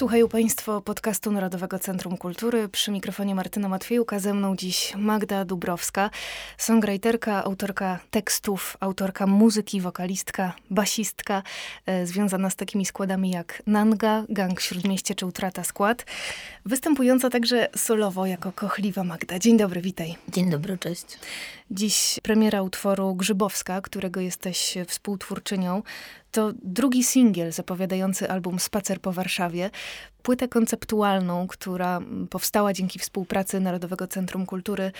Słuchają Państwo podcastu Narodowego Centrum Kultury. Przy mikrofonie Martyna Matwiejuka, ze mną dziś Magda Dubrowska, songwriterka, autorka tekstów, autorka muzyki, wokalistka, basistka, e, związana z takimi składami jak Nanga, Gang Śródmieście czy Utrata Skład. Występująca także solowo jako kochliwa Magda. Dzień dobry, witaj. Dzień dobry, cześć. Dziś premiera utworu Grzybowska, którego jesteś współtwórczynią. To drugi singiel zapowiadający album Spacer po Warszawie. Płytę konceptualną, która powstała dzięki współpracy Narodowego Centrum Kultury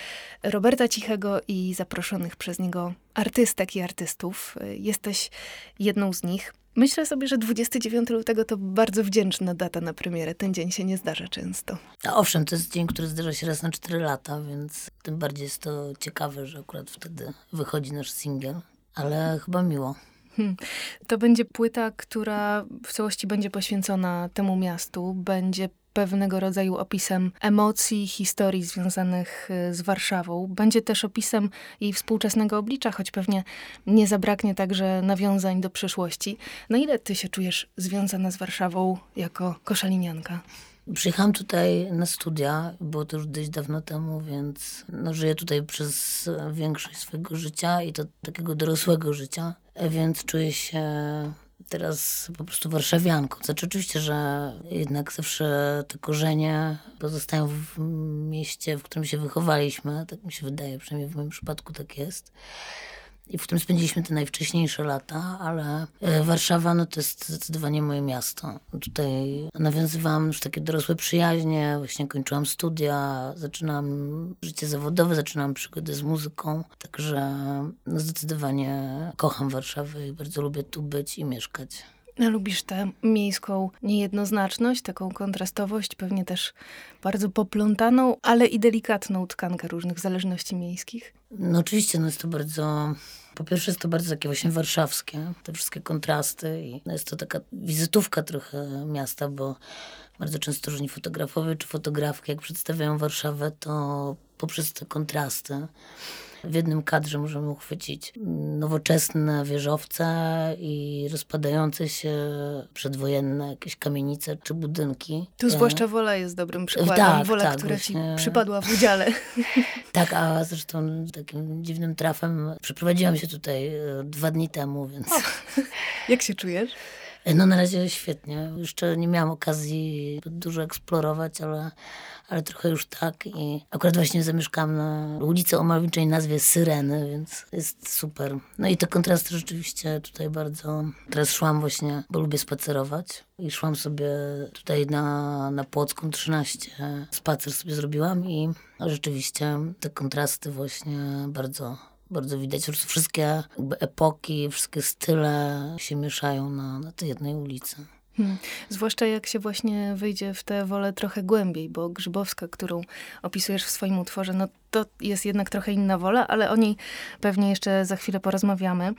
Roberta Cichego i zaproszonych przez niego artystek i artystów. Jesteś jedną z nich. Myślę sobie, że 29 lutego to bardzo wdzięczna data na premierę. Ten dzień się nie zdarza często. A owszem, to jest dzień, który zdarza się raz na 4 lata, więc tym bardziej jest to ciekawe, że akurat wtedy wychodzi nasz singiel, ale chyba miło. Hmm. To będzie płyta, która w całości będzie poświęcona temu miastu. Będzie pewnego rodzaju opisem emocji, historii związanych y, z Warszawą. Będzie też opisem jej współczesnego oblicza, choć pewnie nie zabraknie także nawiązań do przyszłości. Na ile ty się czujesz związana z Warszawą jako koszalinianka? Przyjechałam tutaj na studia, było to już dość dawno temu, więc no, żyję tutaj przez większość swojego życia i to takiego dorosłego życia, więc czuję się teraz po prostu warszawianką. Znaczy oczywiście, że jednak zawsze te korzenie pozostają w mieście, w którym się wychowaliśmy, tak mi się wydaje, przynajmniej w moim przypadku tak jest i w którym spędziliśmy te najwcześniejsze lata, ale e, Warszawa no to jest zdecydowanie moje miasto. Tutaj nawiązywałam już takie dorosłe przyjaźnie, właśnie kończyłam studia, zaczynałam życie zawodowe, zaczynałam przygodę z muzyką, także no zdecydowanie kocham Warszawę i bardzo lubię tu być i mieszkać. Lubisz tę miejską niejednoznaczność, taką kontrastowość, pewnie też bardzo poplątaną, ale i delikatną tkankę różnych zależności miejskich? No oczywiście, no jest to bardzo po pierwsze jest to bardzo takie właśnie warszawskie, te wszystkie kontrasty i jest to taka wizytówka trochę miasta, bo bardzo często różni fotografowie czy fotografki, jak przedstawiają Warszawę, to poprzez te kontrasty w jednym kadrze możemy uchwycić nowoczesne wieżowce i rozpadające się przedwojenne jakieś kamienice czy budynki. Tu zwłaszcza Wola jest dobrym przykładem. Tak, Wola, tak, która właśnie... ci przypadła w udziale. tak, a zresztą takim dziwnym trafem przeprowadziłam się tutaj e, dwa dni temu, więc... O, jak się czujesz? E, no na razie świetnie. Jeszcze nie miałam okazji dużo eksplorować, ale, ale trochę już tak. I akurat właśnie zamieszkam na ulicy o malowniczej nazwie Syreny, więc jest super. No i te kontrasty rzeczywiście tutaj bardzo... Teraz szłam właśnie, bo lubię spacerować. I szłam sobie tutaj na, na Płocką 13. Spacer sobie zrobiłam i rzeczywiście te kontrasty właśnie bardzo bardzo widać. Prostu wszystkie epoki, wszystkie style się mieszają na, na tej jednej ulicy. Hmm. Zwłaszcza jak się właśnie wyjdzie w tę wolę trochę głębiej, bo Grzybowska, którą opisujesz w swoim utworze, no to jest jednak trochę inna wola, ale o niej pewnie jeszcze za chwilę porozmawiamy.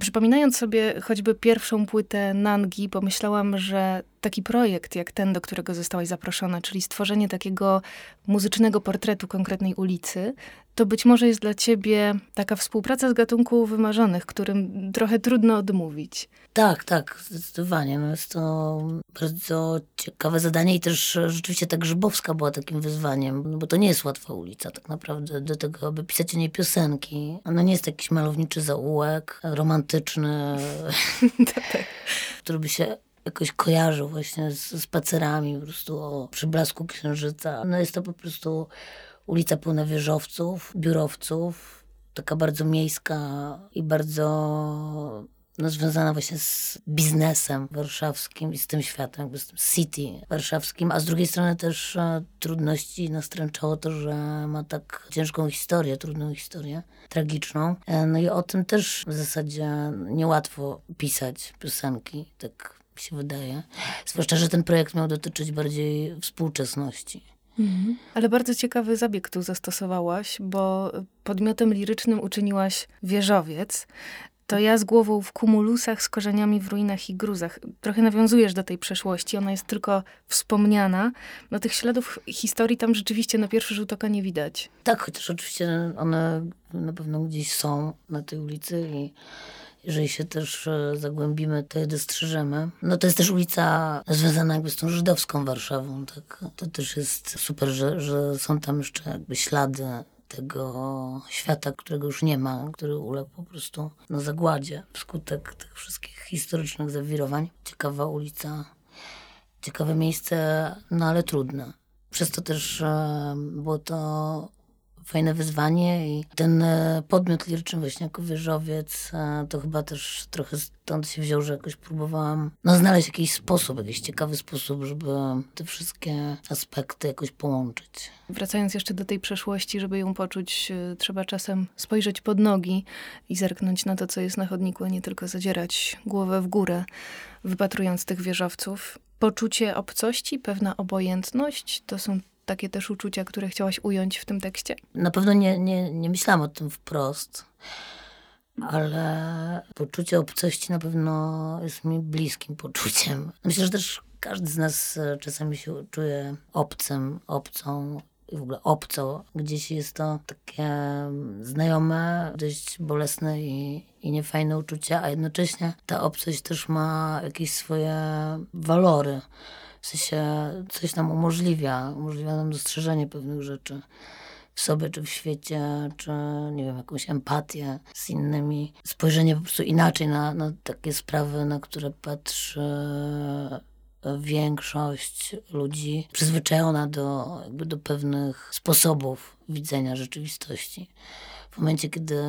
Przypominając sobie choćby pierwszą płytę Nangi, pomyślałam, że taki projekt jak ten, do którego zostałaś zaproszona, czyli stworzenie takiego muzycznego portretu konkretnej ulicy, to być może jest dla ciebie taka współpraca z gatunku wymarzonych, którym trochę trudno odmówić. Tak, tak, zdecydowanie. No jest to bardzo ciekawe zadanie i też rzeczywiście ta Grzybowska była takim wyzwaniem, no bo to nie jest łatwa ulica tak naprawdę do tego, aby pisać o niej piosenki. Ona nie jest jakiś malowniczy zaułek, romantyczny, tak. który by się jakoś kojarzył właśnie z spacerami po prostu o przyblasku księżyca. No jest to po prostu ulica pełna wieżowców, biurowców, taka bardzo miejska i bardzo no, związana właśnie z biznesem warszawskim i z tym światem, jakby z tym city warszawskim, a z drugiej strony też e, trudności nastręczało to, że ma tak ciężką historię, trudną historię, tragiczną. E, no i o tym też w zasadzie niełatwo pisać piosenki, tak mi się wydaje. Zwłaszcza, że ten projekt miał dotyczyć bardziej współczesności. Mhm. Ale bardzo ciekawy zabieg tu zastosowałaś, bo podmiotem lirycznym uczyniłaś wieżowiec. To ja z głową w kumulusach, z korzeniami w ruinach i gruzach. Trochę nawiązujesz do tej przeszłości, ona jest tylko wspomniana. No tych śladów historii tam rzeczywiście na pierwszy rzut oka nie widać. Tak, chociaż oczywiście one na pewno gdzieś są na tej ulicy i jeżeli się też e, zagłębimy, to je dostrzeżemy. No to jest też ulica związana jakby z tą żydowską Warszawą, tak. To też jest super, że, że są tam jeszcze jakby ślady tego świata, którego już nie ma, który uległ po prostu na zagładzie wskutek tych wszystkich historycznych zawirowań. Ciekawa ulica, ciekawe miejsce, no ale trudne. Przez to też e, było to fajne wyzwanie i ten e, podmiot liryczny jako wieżowiec, e, to chyba też trochę stąd się wziął, że jakoś próbowałam no, znaleźć jakiś sposób, jakiś ciekawy sposób, żeby te wszystkie aspekty jakoś połączyć. Wracając jeszcze do tej przeszłości, żeby ją poczuć, e, trzeba czasem spojrzeć pod nogi i zerknąć na to, co jest na chodniku, a nie tylko zadzierać głowę w górę, wypatrując tych wieżowców. Poczucie obcości, pewna obojętność, to są takie też uczucia, które chciałaś ująć w tym tekście? Na pewno nie, nie, nie myślałam o tym wprost, ale poczucie obcości na pewno jest mi bliskim poczuciem. Myślę, że też każdy z nas e, czasami się czuje obcym, obcą i w ogóle obco. Gdzieś jest to takie znajome, dość bolesne i, i niefajne uczucie, a jednocześnie ta obcość też ma jakieś swoje walory. W sensie coś nam umożliwia, umożliwia nam dostrzeżenie pewnych rzeczy w sobie, czy w świecie, czy nie wiem, jakąś empatię z innymi, spojrzenie po prostu inaczej na, na takie sprawy, na które patrzy większość ludzi przyzwyczajona do, jakby do pewnych sposobów widzenia rzeczywistości w momencie, kiedy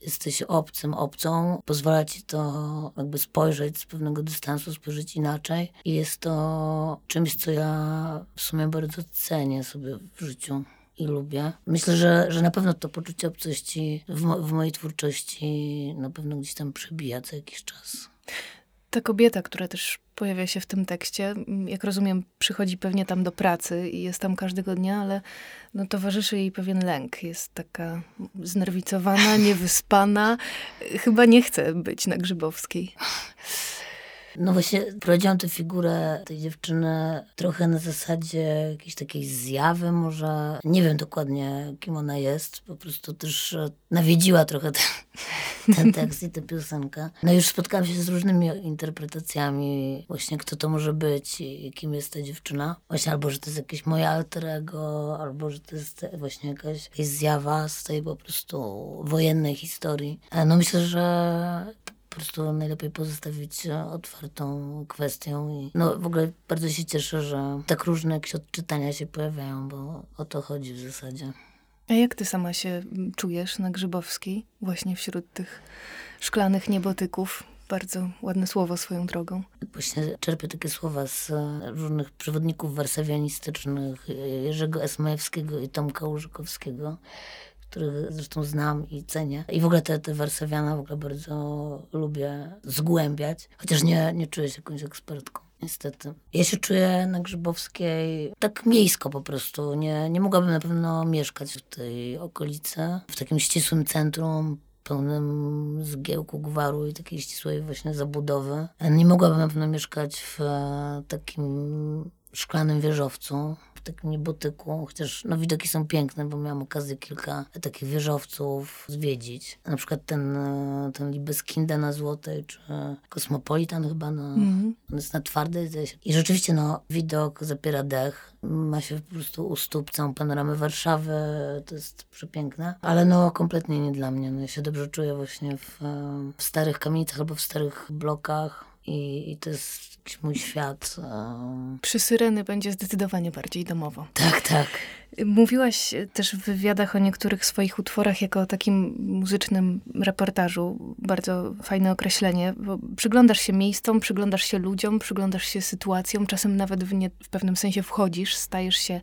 jesteś obcym, obcą, pozwala ci to jakby spojrzeć z pewnego dystansu, spojrzeć inaczej. I jest to czymś, co ja w sumie bardzo cenię sobie w życiu i lubię. Myślę, że, że na pewno to poczucie obcości w, mo w mojej twórczości na pewno gdzieś tam przebija co jakiś czas. Ta kobieta, która też pojawia się w tym tekście, jak rozumiem, przychodzi pewnie tam do pracy i jest tam każdego dnia, ale no, towarzyszy jej pewien lęk. Jest taka znerwicowana, niewyspana. Chyba nie chce być na Grzybowskiej. No właśnie prowadziłam tę figurę tej dziewczyny trochę na zasadzie jakiejś takiej zjawy może. Nie wiem dokładnie, kim ona jest. Po prostu też nawiedziła trochę ten, ten tekst i tę piosenkę. No już spotkałam się z różnymi interpretacjami właśnie kto to może być i kim jest ta dziewczyna. Właśnie albo, że to jest jakieś moje alter ego, albo, że to jest właśnie jakaś, jakaś zjawa z tej po prostu wojennej historii. E, no myślę, że po prostu najlepiej pozostawić otwartą kwestią. I no w ogóle bardzo się cieszę, że tak różne jakieś odczytania się pojawiają, bo o to chodzi w zasadzie. A jak ty sama się czujesz na Grzybowskiej, właśnie wśród tych szklanych niebotyków? Bardzo ładne słowo swoją drogą. Właśnie czerpię takie słowa z różnych przewodników warszawianistycznych, Jerzego Esmajewskiego i Tomka Łużykowskiego, których zresztą znam i cenię. I w ogóle te, te Warszawiana w ogóle bardzo lubię zgłębiać, chociaż nie, nie czuję się jakąś ekspertką. Niestety. Ja się czuję na Grzybowskiej tak miejsko po prostu. Nie, nie mogłabym na pewno mieszkać w tej okolicy, w takim ścisłym centrum, pełnym zgiełku, gwaru i takiej ścisłej właśnie zabudowy. Nie mogłabym na pewno mieszkać w takim szklanym wieżowcu takim niebotyku, chociaż no, widoki są piękne, bo miałam okazję kilka takich wieżowców zwiedzić. Na przykład ten, e, ten Libeskinder na Złotej, czy Kosmopolitan chyba, no, mm. on jest na twardej. I rzeczywiście no, widok zapiera dech. Ma się po prostu u stóp całą panoramę Warszawy, to jest przepiękne, ale no kompletnie nie dla mnie. No, ja się dobrze czuję właśnie w, e, w starych kamienicach albo w starych blokach i, i to jest mój świat. Przy Syreny będzie zdecydowanie bardziej domowo. Tak, tak. Mówiłaś też w wywiadach o niektórych swoich utworach jako o takim muzycznym reportażu. Bardzo fajne określenie, bo przyglądasz się miejscom, przyglądasz się ludziom, przyglądasz się sytuacjom, czasem nawet w, nie, w pewnym sensie wchodzisz, stajesz się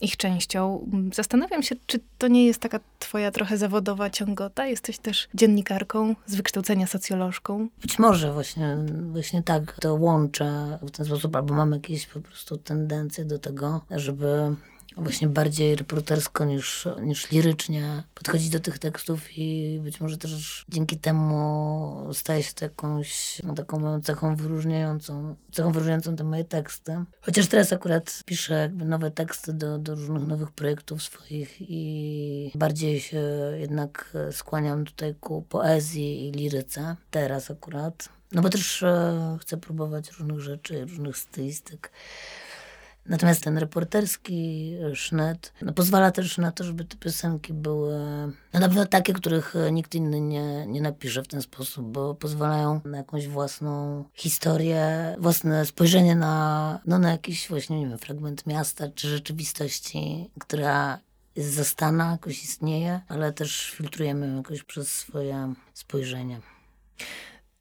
ich częścią. Zastanawiam się, czy to nie jest taka twoja trochę zawodowa ciągota? Jesteś też dziennikarką, z wykształcenia socjolożką? Być może właśnie, właśnie tak to łączę w ten sposób, albo mam jakieś po prostu tendencje do tego, żeby właśnie bardziej reportersko niż, niż lirycznie podchodzić do tych tekstów i być może też dzięki temu staje się jakąś no, taką cechą wyróżniającą, cechą wyróżniającą te moje teksty. Chociaż teraz akurat piszę jakby nowe teksty do, do różnych nowych projektów swoich i bardziej się jednak skłaniam tutaj ku poezji i liryce. Teraz akurat. No bo też e, chcę próbować różnych rzeczy, różnych stylistyk. Natomiast ten reporterski sznyt no, pozwala też na to, żeby te piosenki były no, na pewno takie, których nikt inny nie, nie napisze w ten sposób, bo pozwalają na jakąś własną historię, własne spojrzenie na, no, na jakiś właśnie, nie wiem, fragment miasta czy rzeczywistości, która jest zastana, jakoś istnieje, ale też filtrujemy ją jakoś przez swoje spojrzenie.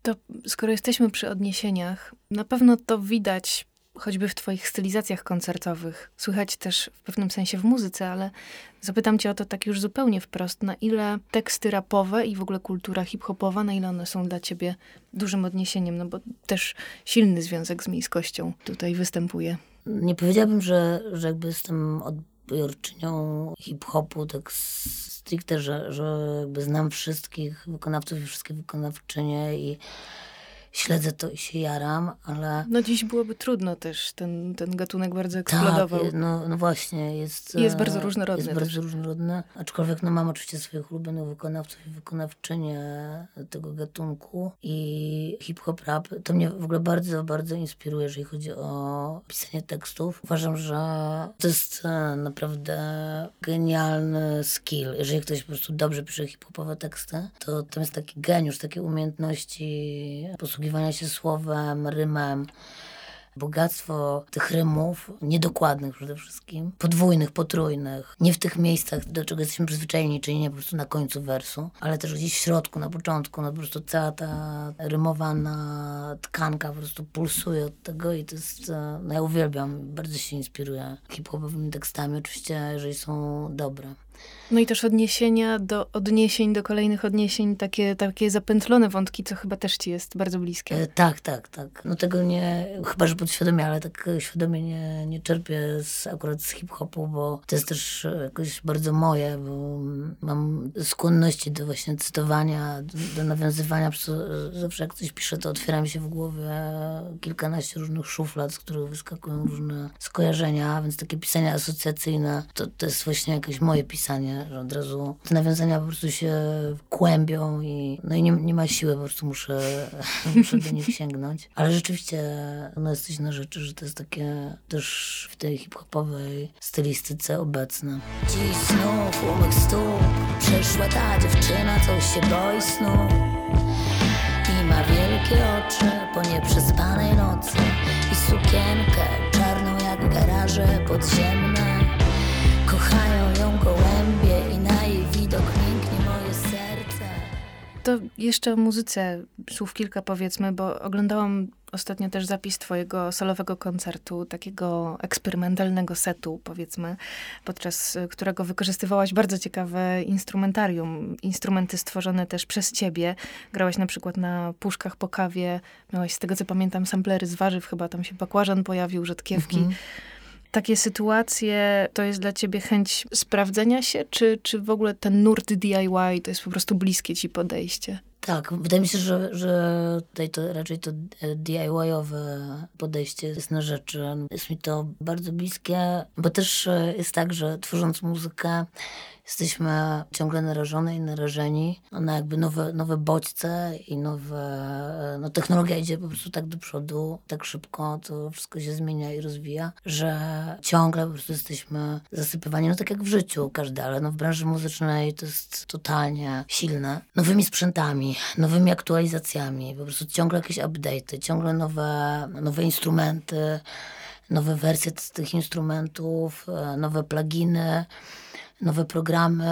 To skoro jesteśmy przy odniesieniach, na pewno to widać choćby w Twoich stylizacjach koncertowych, słychać też w pewnym sensie w muzyce, ale zapytam Cię o to tak już zupełnie wprost. Na ile teksty rapowe i w ogóle kultura hip-hopowa, na ile one są dla Ciebie dużym odniesieniem? No bo też silny związek z miejskością tutaj występuje. Nie powiedziałabym, że, że jakby jestem odbiorczynią hip-hopu tak stricte, że, że jakby znam wszystkich wykonawców i wszystkie wykonawczynie i śledzę to i się jaram, ale... No dziś byłoby trudno też, ten, ten gatunek bardzo eksplodował. Tak, no, no właśnie, jest... jest bardzo różnorodny. Jest bardzo różnorodny, aczkolwiek no mam oczywiście swoich ulubionych wykonawców i wykonawczynie tego gatunku i hip-hop rap, to mnie w ogóle bardzo, bardzo inspiruje, jeżeli chodzi o pisanie tekstów. Uważam, że to jest e, naprawdę genialny skill. Jeżeli ktoś po prostu dobrze pisze hip-hopowe teksty, to tam jest taki geniusz, takie umiejętności posługiwania posługiwania się słowem, rymem, bogactwo tych rymów, niedokładnych przede wszystkim, podwójnych, potrójnych, nie w tych miejscach, do czego jesteśmy przyzwyczajeni, czyli nie po prostu na końcu wersu, ale też gdzieś w środku, na początku, no po prostu cała ta rymowana tkanka po prostu pulsuje od tego i to jest, e, no ja uwielbiam, bardzo się inspiruję hip-hopowymi tekstami, oczywiście, jeżeli są dobre. No i też odniesienia do odniesień, do kolejnych odniesień, takie, takie zapętlone wątki, co chyba też ci jest bardzo bliskie. E, tak, tak, tak. No tego nie, chyba że podświadomie, ale tak świadomie nie, nie czerpię z, akurat z hip-hopu, bo to jest też jakoś bardzo moje, bo mam skłonności do właśnie cytowania, do, do nawiązywania. Zawsze jak coś piszę, to otwiera mi się w głowie kilkanaście różnych szuflad, z których wyskakują różne skojarzenia, więc takie pisanie asocjacyjne, to, to jest właśnie jakieś moje pisanie że od razu te nawiązania po prostu się kłębią i, no i nie, nie ma siły, po prostu muszę, muszę do nich sięgnąć. Ale rzeczywiście no jesteś na rzeczy, że to jest takie też w tej hip-hopowej stylistyce obecne. Dziś znów u mych stóp przyszła ta dziewczyna, co się boi snu i ma wielkie oczy po nieprzespanej nocy i sukienkę czarną jak garaże podziemne. To jeszcze o muzyce słów kilka powiedzmy, bo oglądałam ostatnio też zapis twojego solowego koncertu, takiego eksperymentalnego setu, powiedzmy, podczas którego wykorzystywałaś bardzo ciekawe instrumentarium, instrumenty stworzone też przez ciebie. Grałaś na przykład na puszkach po kawie, miałaś z tego co pamiętam samplery z warzyw, chyba tam się bakłażan pojawił, rzodkiewki. Mhm takie sytuacje to jest dla ciebie chęć sprawdzenia się, czy, czy w ogóle ten nurt DIY to jest po prostu bliskie ci podejście? Tak, wydaje mi się, że, że tutaj to raczej to DIY-owe podejście jest na rzeczy. Jest mi to bardzo bliskie, bo też jest tak, że tworząc muzykę jesteśmy ciągle narażone i narażeni na jakby nowe, nowe bodźce i nowe, no technologia idzie po prostu tak do przodu, tak szybko, to wszystko się zmienia i rozwija, że ciągle po prostu jesteśmy zasypywani, no tak jak w życiu każdy, ale no w branży muzycznej to jest totalnie silne, nowymi sprzętami, nowymi aktualizacjami, po prostu ciągle jakieś update'y, ciągle nowe, nowe instrumenty, nowe wersje tych instrumentów, e, nowe pluginy nowe programy,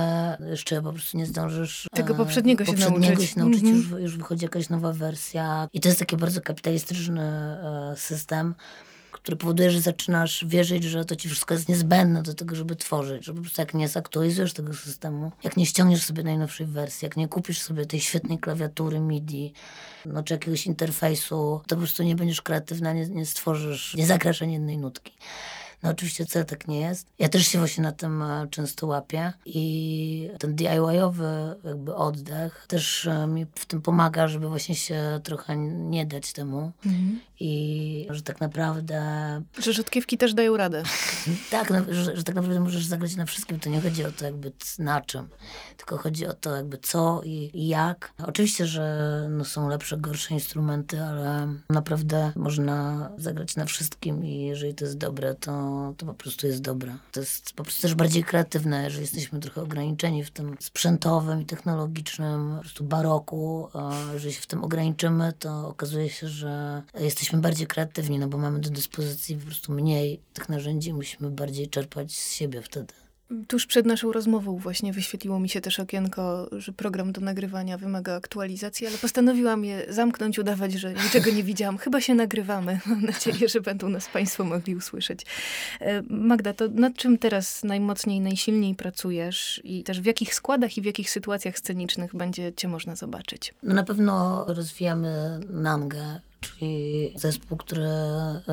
jeszcze po prostu nie zdążysz... Tego poprzedniego się poprzedniego nauczyć. się nauczyć, Mhm. już, już wychodzi jakaś nowa wersja. I to jest taki bardzo kapitalistyczny e, system, który powoduje, że zaczynasz wierzyć, że to ci wszystko jest niezbędne do tego, żeby tworzyć, że po prostu jak nie zaktualizujesz tego systemu, jak nie ściągniesz sobie najnowszej wersji, jak nie kupisz sobie tej świetnej klawiatury MIDI, no, czy jakiegoś interfejsu, to po prostu nie będziesz kreatywna, nie, nie stworzysz, nie zagrasz ani jednej nutki. No oczywiście wcale tak nie jest. Ja też się właśnie na tym e, często łapię i ten DIY-owy jakby oddech też e, mi w tym pomaga, żeby właśnie się trochę nie dać temu i że tak naprawdę Że rzutkiewki też dają radę. tak, no, że, że tak naprawdę możesz zagrać na wszystkim. To nie chodzi o to jakby na czym, tylko chodzi o to jakby co i, i jak. Oczywiście, że no, są lepsze, gorsze instrumenty, ale naprawdę można zagrać na wszystkim i jeżeli to jest dobre, to, to po prostu jest dobre. To jest po prostu też bardziej kreatywne, że jesteśmy trochę ograniczeni w tym sprzętowym i technologicznym po prostu baroku. Jeżeli się w tym ograniczymy, to okazuje się, że jesteśmy bardziej kreatywni, no bo mamy do dyspozycji po prostu mniej tych narzędzi, musimy bardziej czerpać z siebie wtedy. Tuż przed naszą rozmową właśnie wyświetliło mi się też okienko, że program do nagrywania wymaga aktualizacji, ale postanowiłam je zamknąć, udawać, że niczego nie widziałam. Chyba się nagrywamy. Mam nadzieję, że będą nas Państwo mogli usłyszeć. E, Magda, to nad czym teraz najmocniej, najsilniej pracujesz i też w jakich składach i w jakich sytuacjach scenicznych będzie Cię można zobaczyć? No na pewno rozwijamy Nangę, czyli zespół, który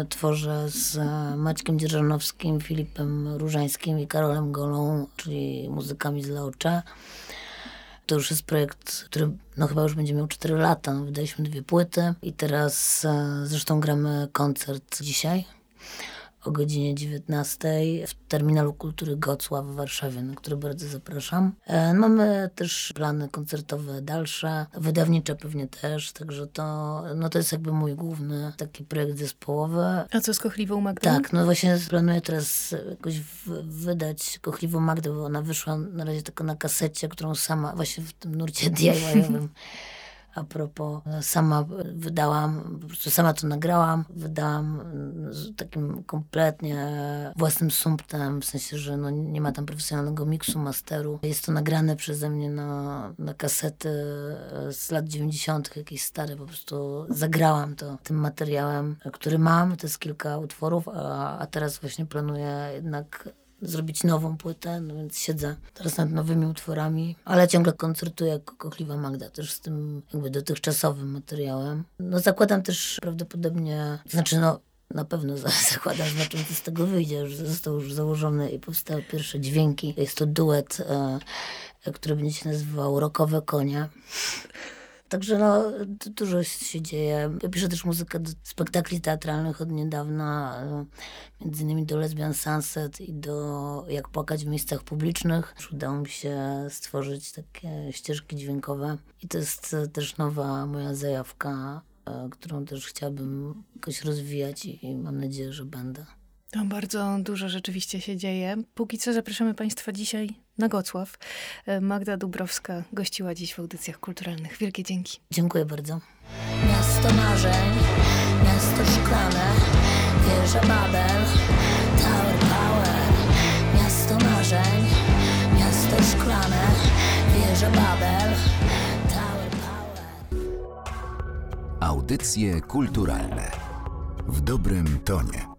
tworzę z Maćkiem Dzierżanowskim, Filipem Różańskim i Karolem Golą, czyli muzykami z Leocze. To już jest projekt, który no chyba już będzie miał 4 lata. Wydaliśmy dwie płyty i teraz e, zresztą gramy koncert dzisiaj o godzinie 19 w Terminalu Kultury Gocław w Warszawie, na który bardzo zapraszam. E, Mamy też plany koncertowe dalsze, wydawnicze pewnie też, także to, no to jest jakby mój główny taki projekt zespołowy. A co z kochliwą Magdą? Tak, no właśnie planuję teraz jakoś wydać Kochliwą Magdę, bo ona wyszła na razie tylko na kasecie, którą sama, właśnie w tym nurcie DIY-owym, a propos, sama wydałam, po prostu sama to nagrałam, wydałam z takim kompletnie własnym sumptem, w sensie, że no nie ma tam profesjonalnego miksu, masteru. Jest to nagrane przeze mnie na, na kasety z lat 90., jakieś stare, po prostu zagrałam to tym materiałem, który mam, to jest kilka utworów, a, a teraz właśnie planuję jednak zrobić nową płytę, no więc siedzę teraz nad nowymi utworami, ale ciągle koncertuję jako Kochliwa Magda, też z tym jakby dotychczasowym materiałem. No zakładam też prawdopodobnie, znaczy no na pewno za- zakładam, znaczy co z tego wyjdzie, że został już założony i powstały pierwsze dźwięki. Jest to duet, e, który będzie się nazywał Rokowe Konie. Także no, du- dużo się dzieje. Ja piszę też muzykę do spektakli teatralnych od niedawna, e, między innymi do Lesbian Sunset i do Jak płakać w miejscach publicznych. Udało mi się stworzyć takie ścieżki dźwiękowe i to jest e, też nowa moja zajawka, e, którą też chciałabym jakoś rozwijać i, mam nadzieję, że będę. To bardzo dużo rzeczywiście się dzieje. Póki co zapraszamy Państwa dzisiaj na Gocław. E, Magda Dubrowska gościła dziś w audycjach kulturalnych. Wielkie dzięki. Dziękuję bardzo. Miasto marzeń, miasto szklane, wieża Babel, Tower Power. Miasto marzeń, miasto szklane, wieża Babel, Tower Power. Audycje kulturalne w dobrym tonie.